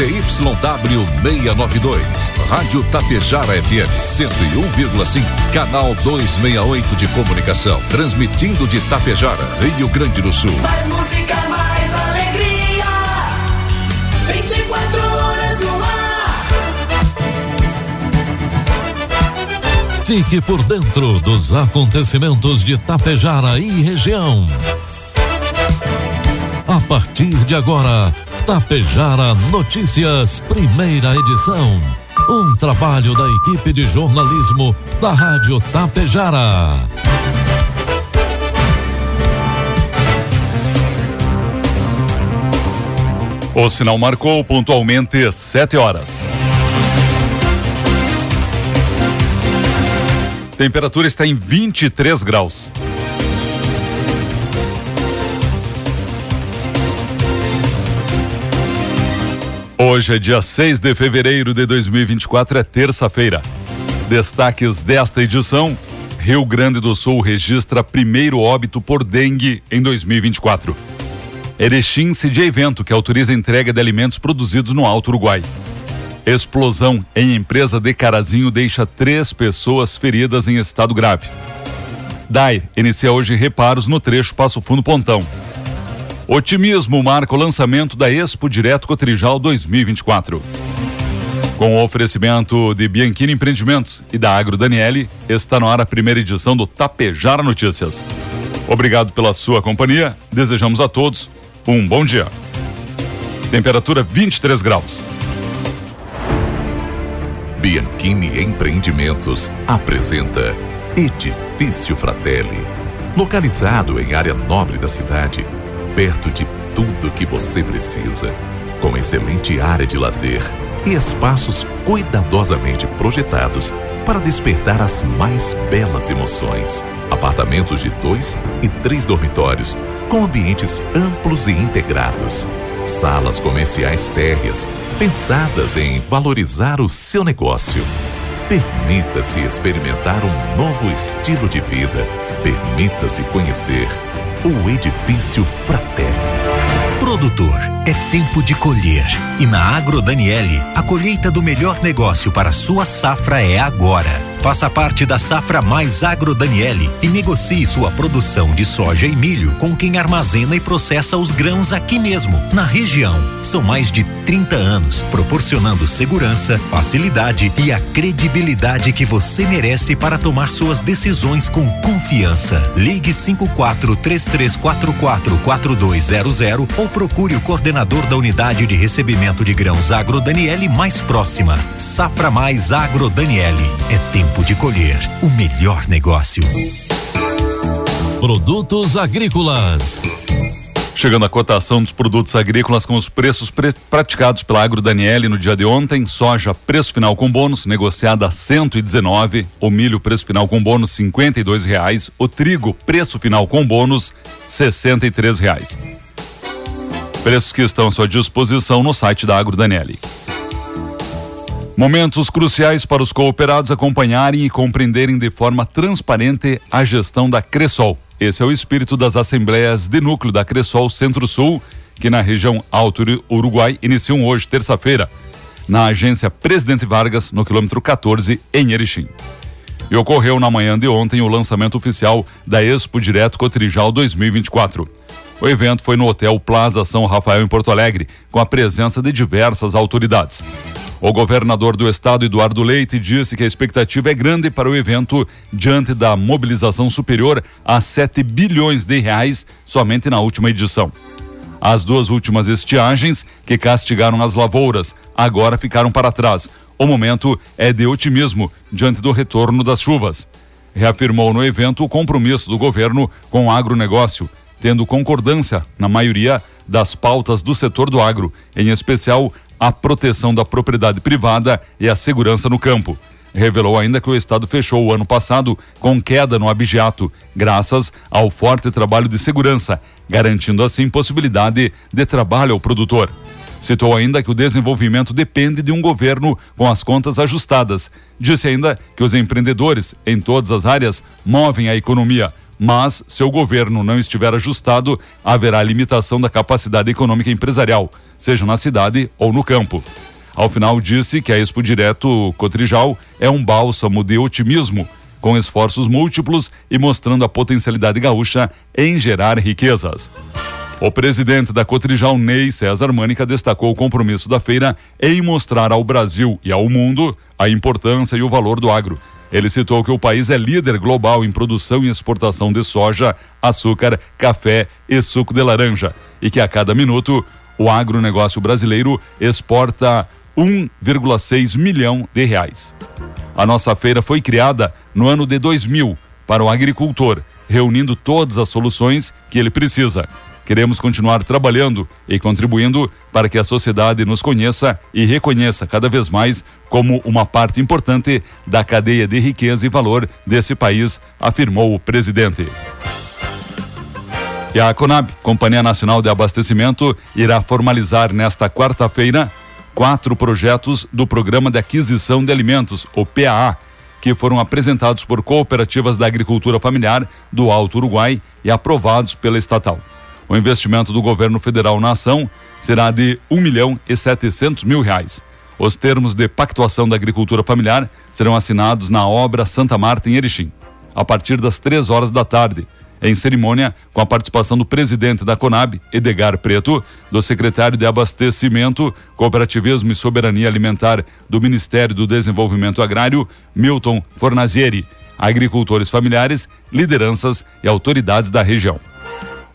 ZYW 692, Rádio Tapejara FM 101,5, Canal 268 de Comunicação, transmitindo de Tapejara, Rio Grande do Sul. Mais música, mais alegria. 24 horas no ar. Fique por dentro dos acontecimentos de Tapejara e região. A partir de agora, Tapejara Notícias, primeira edição. Um trabalho da equipe de jornalismo da Rádio Tapejara. O sinal marcou pontualmente 7 horas. Temperatura está em 23 graus. Hoje é dia 6 de fevereiro de 2024, é terça-feira. Destaques desta edição: Rio Grande do Sul registra primeiro óbito por dengue em 2024. Erechim cedia evento que autoriza a entrega de alimentos produzidos no Alto Uruguai. Explosão em empresa de Carazinho deixa três pessoas feridas em estado grave. DAI inicia hoje reparos no trecho Passo Fundo Pontão. Otimismo marca o lançamento da Expo Direto Cotrijal 2024. Com o oferecimento de Bianchini Empreendimentos e da Agro Daniele, está no ar a primeira edição do Tapejara Notícias. Obrigado pela sua companhia. Desejamos a todos um bom dia. Temperatura 23 graus. Bianchini Empreendimentos apresenta Edifício Fratelli. Localizado em área nobre da cidade, perto de tudo que você precisa, com excelente área de lazer e espaços cuidadosamente projetados para despertar as mais belas emoções. Apartamentos de dois e três dormitórios, com ambientes amplos e integrados. Salas comerciais térreas, pensadas em valorizar o seu negócio. Permita-se experimentar um novo estilo de vida. Permita-se conhecer o Edifício Fratelli. Produtor, é tempo de colher. E na Agro Daniele, a colheita do melhor negócio para sua safra é agora. Faça parte da Safra Mais Agro Daniele e negocie sua produção de soja e milho com quem armazena e processa os grãos aqui mesmo, na região. São mais de 30 anos proporcionando segurança, facilidade e a credibilidade que você merece para tomar suas decisões com confiança. Ligue 54 3344 4200 ou procure o coordenador da unidade de recebimento de grãos Agro Daniele mais próxima. Safra Mais Agro Daniele. É tempo de colher o melhor negócio. Produtos agrícolas. Chegando a cotação dos produtos agrícolas com os preços pre- praticados pela Agro Daniele no dia de ontem, soja preço final com bônus negociada a 119, o milho preço final com bônus 52 reais, o trigo preço final com bônus 63 reais. Preços que estão à sua disposição no site da Agro Daniele. Momentos cruciais para os cooperados acompanharem e compreenderem de forma transparente a gestão da Cressol. Esse é o espírito das assembleias de núcleo da Cressol Centro-Sul, que na região Alto Uru- Uruguai iniciam hoje, terça-feira, na agência Presidente Vargas, no quilômetro 14, em Erechim. E ocorreu na manhã de ontem o lançamento oficial da Expo Direto Cotrijal 2024. O evento foi no Hotel Plaza São Rafael, em Porto Alegre, com a presença de diversas autoridades. O governador do estado, Eduardo Leite, disse que a expectativa é grande para o evento diante da mobilização superior a 7 bilhões de reais somente na última edição. As duas últimas estiagens, que castigaram as lavouras, agora ficaram para trás. O momento é de otimismo diante do retorno das chuvas. Reafirmou no evento o compromisso do governo com o agronegócio, tendo concordância na maioria das pautas do setor do agro, em especial a proteção da propriedade privada e a segurança no campo. Revelou ainda que o Estado fechou o ano passado com queda no abigeato, graças ao forte trabalho de segurança, garantindo assim possibilidade de trabalho ao produtor. Citou ainda que o desenvolvimento depende de um governo com as contas ajustadas. Disse ainda que os empreendedores, em todas as áreas, movem a economia, mas se o governo não estiver ajustado, haverá limitação da capacidade econômica empresarial, seja na cidade ou no campo. Ao final, disse que a Expo Direto Cotrijal é um bálsamo de otimismo, com esforços múltiplos e mostrando a potencialidade gaúcha em gerar riquezas. O presidente da Cotrijal, Ney César Mânica, destacou o compromisso da feira em mostrar ao Brasil e ao mundo a importância e o valor do agro. Ele citou que o país é líder global em produção e exportação de soja, açúcar, café e suco de laranja e que a cada minuto o agronegócio brasileiro exporta 1,6 milhão de reais. A nossa feira foi criada no ano de 2000 para o agricultor, reunindo todas as soluções que ele precisa Queremos continuar trabalhando e contribuindo para que a sociedade nos conheça e reconheça cada vez mais como uma parte importante da cadeia de riqueza e valor desse país, afirmou o presidente. E a Conab, Companhia Nacional de Abastecimento, irá formalizar nesta quarta-feira quatro projetos do Programa de Aquisição de Alimentos, o PAA, que foram apresentados por cooperativas da agricultura familiar do Alto Uruguai e aprovados pela estatal. O investimento do governo federal na ação será de um milhão e setecentos mil reais. Os termos de pactuação da agricultura familiar serão assinados na obra Santa Marta em Erechim, a partir das três horas da tarde, em cerimônia com a participação do presidente da Conab, Edgar Preto, do secretário de Abastecimento, Cooperativismo e Soberania Alimentar do Ministério do Desenvolvimento Agrário, Milton Fornazieri, agricultores familiares, lideranças e autoridades da região.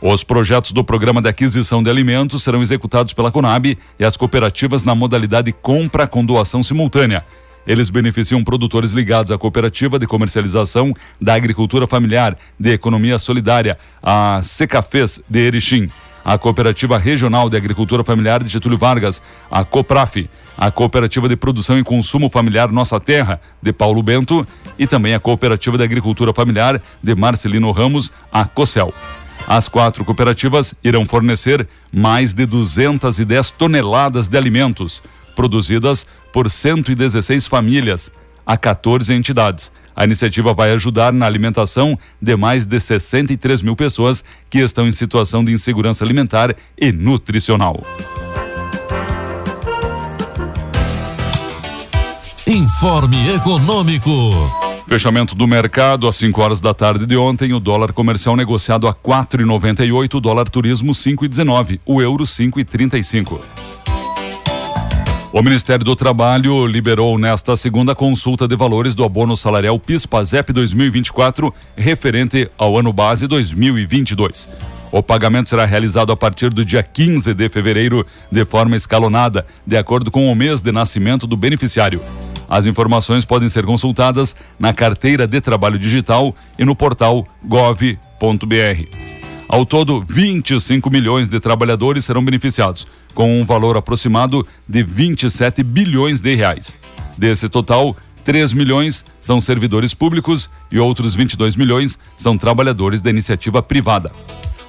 Os projetos do Programa de Aquisição de Alimentos serão executados pela Conab e as cooperativas na modalidade compra com doação simultânea. Eles beneficiam produtores ligados à cooperativa de comercialização da agricultura familiar de economia solidária, a Secafes de Erechim, a Cooperativa Regional de Agricultura Familiar de Getúlio Vargas, a Copraf, a Cooperativa de Produção e Consumo Familiar Nossa Terra, de Paulo Bento, e também a Cooperativa de Agricultura Familiar de Marcelino Ramos, a COCEL. As quatro cooperativas irão fornecer mais de 210 toneladas de alimentos, produzidas por 116 famílias, a 14 entidades. A iniciativa vai ajudar na alimentação de mais de 63 mil pessoas que estão em situação de insegurança alimentar e nutricional. Informe Econômico. Fechamento do mercado às 5 horas da tarde de ontem, o dólar comercial negociado a 4,98, o dólar turismo 5,19, o euro 5,35. O Ministério do Trabalho liberou nesta segunda consulta de valores do abono salarial PIS/PASEP 2024, referente ao ano base 2022. O pagamento será realizado a partir do dia 15 de fevereiro, de forma escalonada, de acordo com o mês de nascimento do beneficiário. As informações podem ser consultadas na carteira de trabalho digital e no portal gov.br. Ao todo, 25 milhões de trabalhadores serão beneficiados, com um valor aproximado de 27 bilhões de reais. Desse total, 3 milhões são servidores públicos e outros 22 milhões são trabalhadores da iniciativa privada.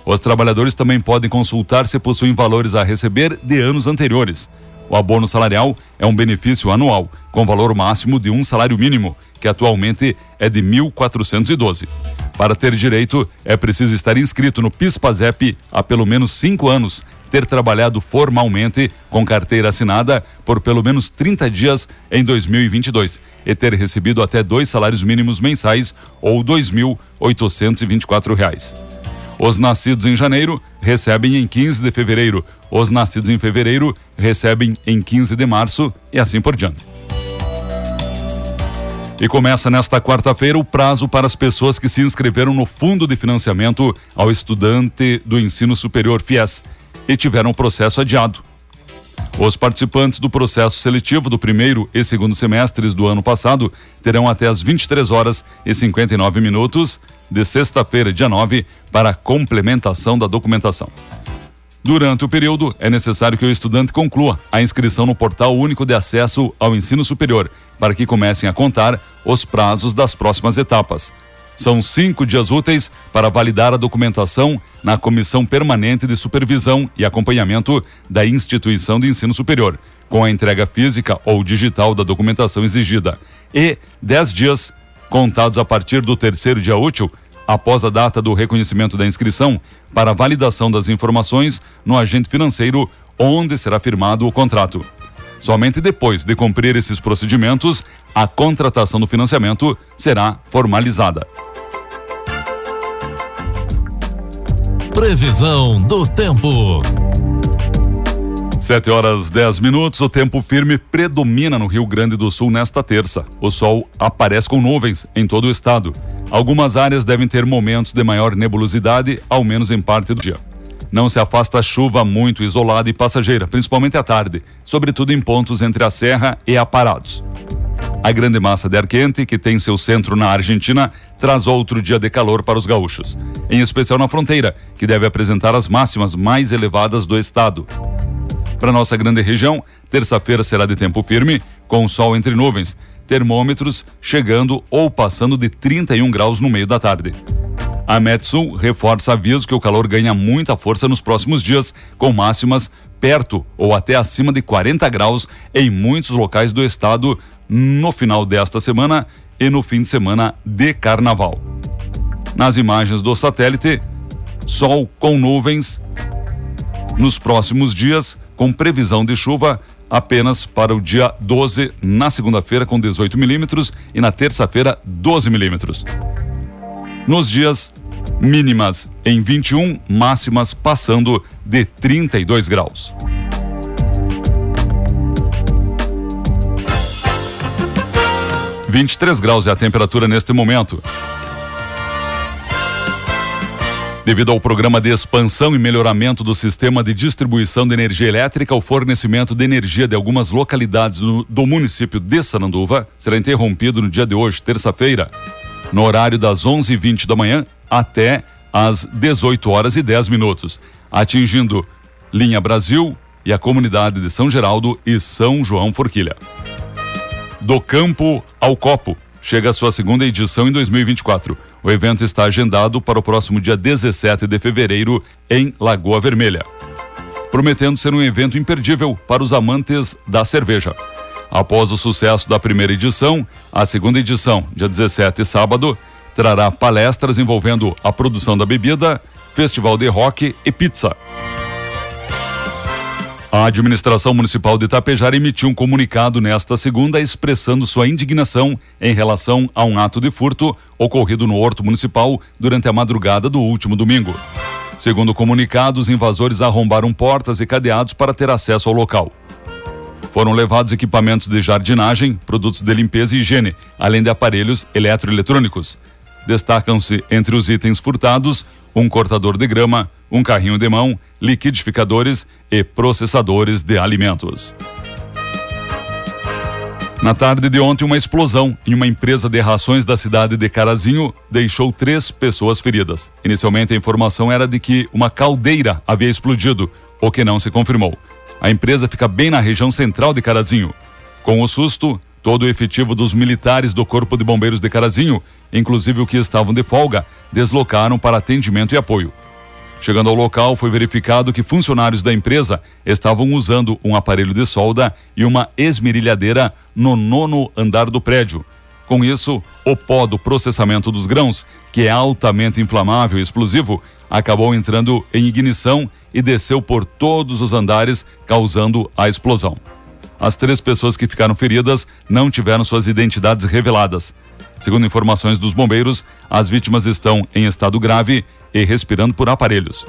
Os trabalhadores também podem consultar se possuem valores a receber de anos anteriores. O abono salarial é um benefício anual, com valor máximo de um salário mínimo, que atualmente é de 1.412. Para ter direito, é preciso estar inscrito no PIS/PASEP há pelo menos cinco anos, ter trabalhado formalmente com carteira assinada por pelo menos 30 dias em 2022 e ter recebido até dois salários mínimos mensais ou R$ 2.824. Os nascidos em janeiro recebem em 15 de fevereiro. Os nascidos em fevereiro recebem em 15 de março e assim por diante. E começa nesta quarta-feira o prazo para as pessoas que se inscreveram no Fundo de Financiamento ao Estudante do Ensino Superior FIES e tiveram o processo adiado. Os participantes do processo seletivo do primeiro e segundo semestres do ano passado terão até as 23 horas e 59 minutos de sexta-feira, dia 9, para complementação da documentação. Durante o período, é necessário que o estudante conclua a inscrição no Portal Único de Acesso ao Ensino Superior, para que comecem a contar os prazos das próximas etapas. São cinco dias úteis para validar a documentação na Comissão Permanente de Supervisão e Acompanhamento da Instituição de Ensino Superior, com a entrega física ou digital da documentação exigida, e dez dias contados a partir do terceiro dia útil após a data do reconhecimento da inscrição para validação das informações no agente financeiro onde será firmado o contrato. Somente depois de cumprir esses procedimentos, a contratação do financiamento será formalizada. Previsão do tempo. 7 horas 10 minutos, o tempo firme predomina no Rio Grande do Sul nesta terça. O sol aparece com nuvens em todo o estado. Algumas áreas devem ter momentos de maior nebulosidade, ao menos em parte do dia. Não se afasta chuva muito isolada e passageira, principalmente à tarde, sobretudo em pontos entre a Serra e Aparados. A grande massa de ar quente, que tem seu centro na Argentina, traz outro dia de calor para os gaúchos, em especial na fronteira, que deve apresentar as máximas mais elevadas do estado. Para nossa grande região, terça-feira será de tempo firme, com sol entre nuvens, termômetros chegando ou passando de 31 graus no meio da tarde. A Metsul reforça aviso que o calor ganha muita força nos próximos dias, com máximas perto ou até acima de 40 graus em muitos locais do estado no final desta semana e no fim de semana de carnaval. Nas imagens do satélite, sol com nuvens nos próximos dias com previsão de chuva apenas para o dia 12, na segunda-feira, com 18 milímetros, e na terça-feira, 12 milímetros. Nos dias mínimas em 21, máximas passando de 32 graus. Vinte graus é a temperatura neste momento. Devido ao programa de expansão e melhoramento do sistema de distribuição de energia elétrica, o fornecimento de energia de algumas localidades do, município de Sananduva será interrompido no dia de hoje, terça-feira, no horário das 11h20 da manhã até às 18 horas e 10 minutos, atingindo Linha Brasil e a comunidade de São Geraldo e São João Forquilha. Do campo ao copo, chega a sua segunda edição em 2024. O evento está agendado para o próximo dia 17 de fevereiro em Lagoa Vermelha, prometendo ser um evento imperdível para os amantes da cerveja. Após o sucesso da primeira edição, a segunda edição, dia 17, sábado, trará palestras envolvendo a produção da bebida, festival de rock e pizza. A administração municipal de Itapejara emitiu um comunicado nesta segunda expressando sua indignação em relação a um ato de furto ocorrido no Horto Municipal durante a madrugada do último domingo. Segundo o comunicado, os invasores arrombaram portas e cadeados para ter acesso ao local. Foram levados equipamentos de jardinagem, produtos de limpeza e higiene, além de aparelhos eletroeletrônicos. Destacam-se entre os itens furtados um cortador de grama, um carrinho de mão, liquidificadores e processadores de alimentos. Na tarde de ontem, uma explosão em uma empresa de rações da cidade de Carazinho deixou três pessoas feridas. Inicialmente, a informação era de que uma caldeira havia explodido, o que não se confirmou. A empresa fica bem na região central de Carazinho. Com o susto, todo o efetivo dos militares do Corpo de Bombeiros de Carazinho, inclusive os que estavam de folga, deslocaram para atendimento e apoio. Chegando ao local, foi verificado que funcionários da empresa estavam usando um aparelho de solda e uma esmerilhadeira no nono andar do prédio. Com isso, o pó do processamento dos grãos, que é altamente inflamável e explosivo, acabou entrando em ignição e desceu por todos os andares, causando a explosão. As três pessoas que ficaram feridas não tiveram suas identidades reveladas. Segundo informações dos bombeiros, as vítimas estão em estado grave e respirando por aparelhos.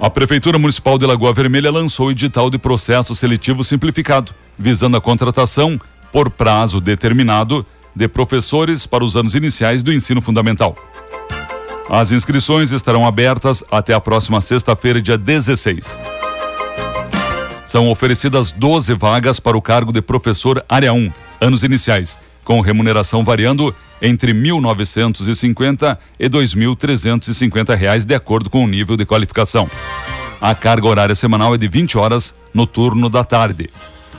A Prefeitura Municipal de Lagoa Vermelha lançou o edital de processo seletivo simplificado, visando a contratação, por prazo determinado, de professores para os anos iniciais do ensino fundamental. As inscrições estarão abertas até a próxima sexta-feira, dia 16. São oferecidas 12 vagas para o cargo de professor área 1, anos iniciais, com remuneração variando entre R$ 1.950 e 2.350 reais, de acordo com o nível de qualificação. A carga horária semanal é de 20 horas no turno da tarde.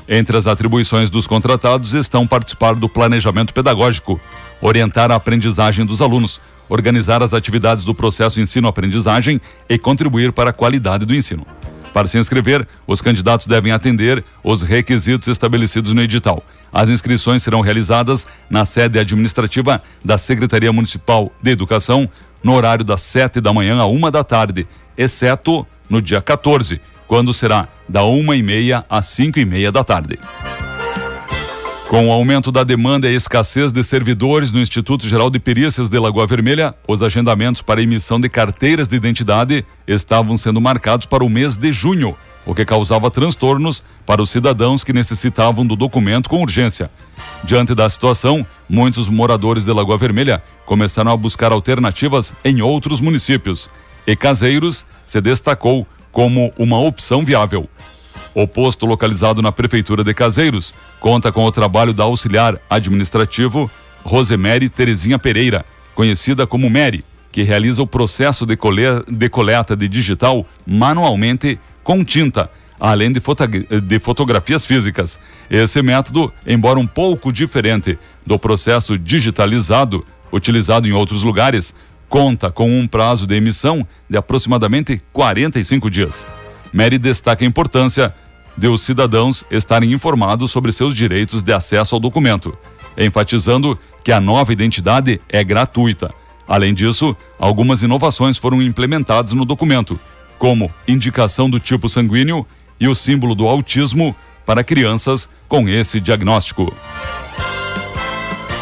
Entre as atribuições dos contratados estão participar do planejamento pedagógico, orientar a aprendizagem dos alunos, organizar as atividades do processo ensino-aprendizagem e contribuir para a qualidade do ensino. Para se inscrever, os candidatos devem atender os requisitos estabelecidos no edital As inscrições serão realizadas na sede administrativa da Secretaria Municipal de Educação no horário das 7 da manhã a uma da tarde, exceto no dia 14, quando será da uma e meia às cinco e meia da tarde. Com o aumento da demanda e a escassez de servidores no Instituto Geral de Perícias de Lagoa Vermelha, os agendamentos para emissão de carteiras de identidade estavam sendo marcados para o mês de junho, o que causava transtornos para os cidadãos que necessitavam do documento com urgência. Diante da situação, muitos moradores de Lagoa Vermelha começaram a buscar alternativas em outros municípios. E Caseiros se destacou como uma opção viável. O posto localizado na Prefeitura de Caseiros conta com o trabalho da auxiliar administrativo Rosemary Terezinha Pereira, conhecida como Mary, que realiza o processo de, coleta de digital manualmente com tinta, além de, foto de fotografias físicas. Esse método, embora um pouco diferente do processo digitalizado utilizado em outros lugares, conta com um prazo de emissão de aproximadamente 45 dias. Mary destaca a importância de os cidadãos estarem informados sobre seus direitos de acesso ao documento, enfatizando que a nova identidade é gratuita. Além disso, algumas inovações foram implementadas no documento, como indicação do tipo sanguíneo e o símbolo do autismo para crianças com esse diagnóstico.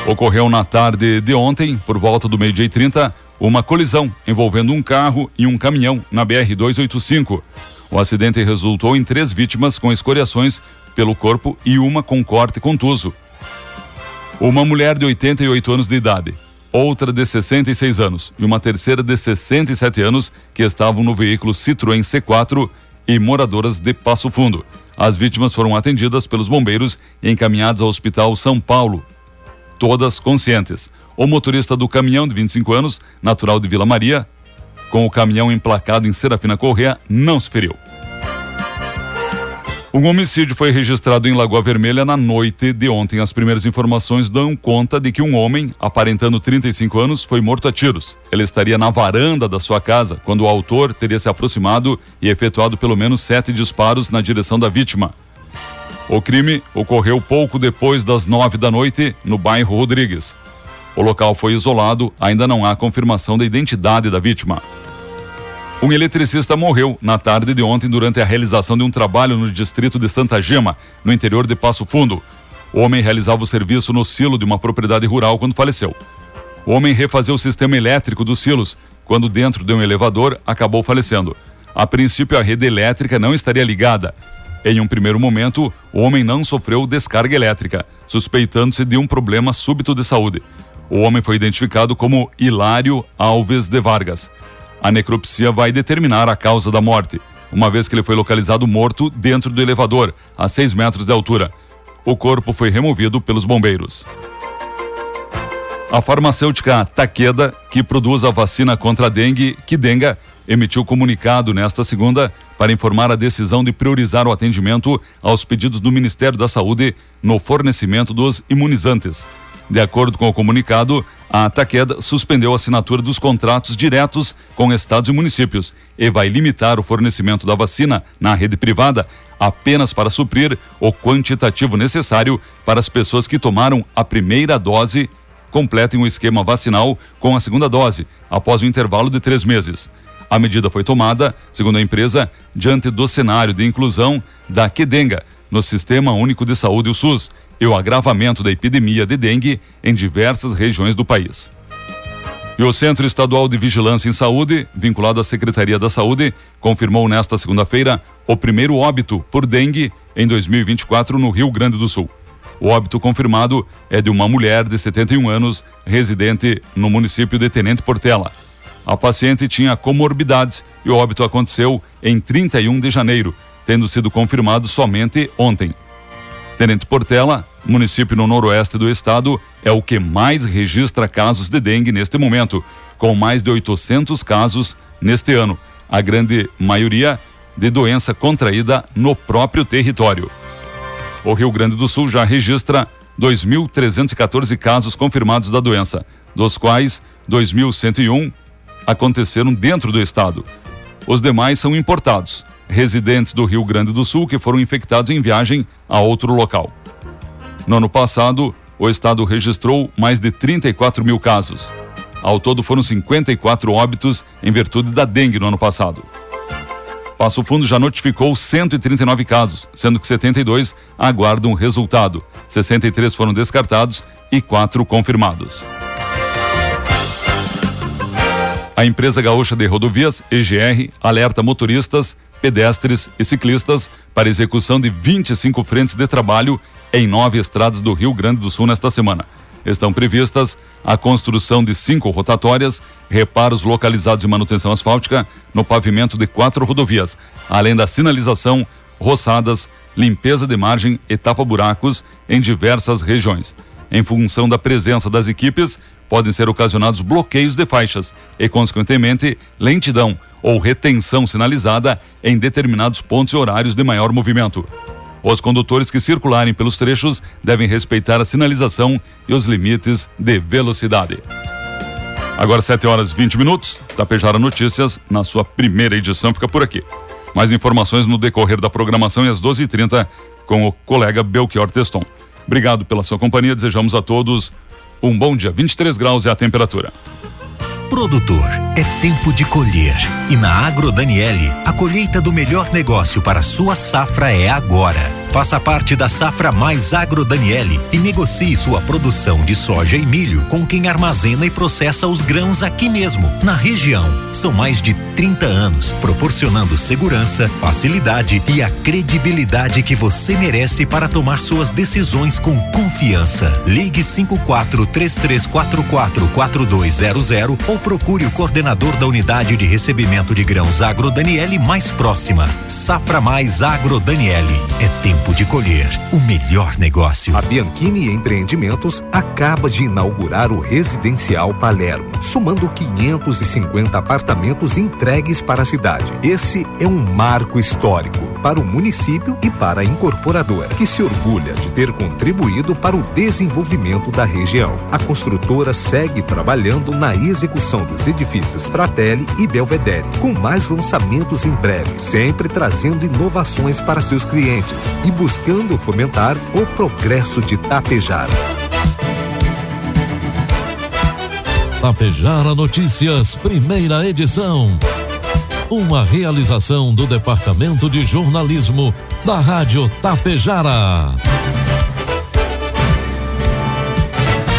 Ocorreu na tarde de ontem, por volta do meio-dia e 30, uma colisão envolvendo um carro e um caminhão na BR-285. O acidente resultou em três vítimas com escoriações pelo corpo e uma com corte contuso. Uma mulher de 88 anos de idade, outra de 66 anos e uma terceira de 67 anos que estavam no veículo Citroën C4 e moradoras de Passo Fundo. As vítimas foram atendidas pelos bombeiros e encaminhadas ao Hospital São Paulo, todas conscientes. O motorista do caminhão de 25 anos, natural de Vila Maria, com o caminhão emplacado em Serafina Correa, não se feriu. Um homicídio foi registrado em Lagoa Vermelha na noite de ontem. As primeiras informações dão conta de que um homem, aparentando 35 anos, foi morto a tiros. Ele estaria na varanda da sua casa quando o autor teria se aproximado e efetuado pelo menos sete disparos na direção da vítima. O crime ocorreu pouco depois das nove da noite no bairro Rodrigues. O local foi isolado, ainda não há confirmação da identidade da vítima. Um eletricista morreu na tarde de ontem durante a realização de um trabalho no distrito de Santa Gema, no interior de Passo Fundo. O homem realizava o serviço no silo de uma propriedade rural quando faleceu. O homem refazia o sistema elétrico dos silos, quando dentro de um elevador acabou falecendo. A princípio, a rede elétrica não estaria ligada. Em um primeiro momento, o homem não sofreu descarga elétrica, suspeitando-se de um problema súbito de saúde. O homem foi identificado como Hilário Alves de Vargas. A necropsia vai determinar a causa da morte, uma vez que ele foi localizado morto dentro do elevador, a 6 metros de altura. O corpo foi removido pelos bombeiros. A farmacêutica Takeda, que produz a vacina contra a dengue, Kidenga, emitiu comunicado nesta segunda para informar a decisão de priorizar o atendimento aos pedidos do Ministério da Saúde no fornecimento dos imunizantes. De acordo com o comunicado, a Takeda suspendeu a assinatura dos contratos diretos com estados e municípios e vai limitar o fornecimento da vacina na rede privada apenas para suprir o quantitativo necessário para as pessoas que tomaram a primeira dose completem o esquema vacinal com a segunda dose, após o intervalo de três meses. A medida foi tomada, segundo a empresa, diante do cenário de inclusão da Quedenga no Sistema Único de Saúde, o SUS, e o agravamento da epidemia de dengue em diversas regiões do país. E o Centro Estadual de Vigilância em Saúde, vinculado à Secretaria da Saúde, confirmou nesta segunda-feira o primeiro óbito por dengue em 2024 no Rio Grande do Sul. O óbito confirmado é de uma mulher de 71 anos, residente no município de Tenente Portela. A paciente tinha comorbidades e o óbito aconteceu em 31 de janeiro, tendo sido confirmado somente ontem. Tenente Portela, município no noroeste do estado, é o que mais registra casos de dengue neste momento, com mais de 800 casos neste ano, a grande maioria de doença contraída no próprio território. O Rio Grande do Sul já registra 2.314 casos confirmados da doença, dos quais 2.101 aconteceram dentro do estado. Os demais são importados residentes do Rio Grande do Sul que foram infectados em viagem a outro local. No ano passado, o estado registrou mais de 34 mil casos. Ao todo, foram 54 óbitos em virtude da dengue no ano passado. Passo Fundo já notificou 139 casos, sendo que 72 aguardam resultado. 63 foram descartados e 4 confirmados. A empresa gaúcha de rodovias, EGR, alerta motoristas, pedestres e ciclistas para execução de 25 frentes de trabalho em nove estradas do Rio Grande do Sul nesta semana. Estão previstas a construção de cinco rotatórias, reparos localizados de manutenção asfáltica no pavimento de quatro rodovias, além da sinalização, roçadas, limpeza de margem e tapa-buracos em diversas regiões. Em função da presença das equipes, podem ser ocasionados bloqueios de faixas e, consequentemente, lentidão ou retenção sinalizada em determinados pontos e horários de maior movimento. Os condutores que circularem pelos trechos devem respeitar a sinalização e os limites de velocidade. Agora 7 horas 20 minutos. Tapejara Notícias, na sua primeira edição, fica por aqui. Mais informações no decorrer da programação e às 12h30 com o colega Belchior Teston. Obrigado pela sua companhia. Desejamos a todos um bom dia. 23 graus é a temperatura. Produtor, é tempo de colher. E na Agro Daniele, a colheita do melhor negócio para sua safra é agora. Faça parte da Safra Mais Agro Daniele e negocie sua produção de soja e milho com quem armazena e processa os grãos aqui mesmo, na região. São mais de 30 anos proporcionando segurança, facilidade e a credibilidade que você merece para tomar suas decisões com confiança. Ligue 54 3344 4200 ou procure o coordenador da unidade de recebimento de grãos Agro Daniele mais próxima. Safra Mais Agro Daniele. É tempo tempo de colher o melhor negócio. A Bianchini Empreendimentos acaba de inaugurar o Residencial Palermo, somando 550 apartamentos entregues para a cidade. Esse é um marco histórico para o município e para a incorporadora, que se orgulha de ter contribuído para o desenvolvimento da região. A construtora segue trabalhando na execução dos edifícios Fratelli e Belvedere, com mais lançamentos em breve, sempre trazendo inovações para seus clientes e buscando fomentar o progresso de Tapejara. Tapejara Notícias, primeira edição. Uma realização do Departamento de Jornalismo da Rádio Tapejara.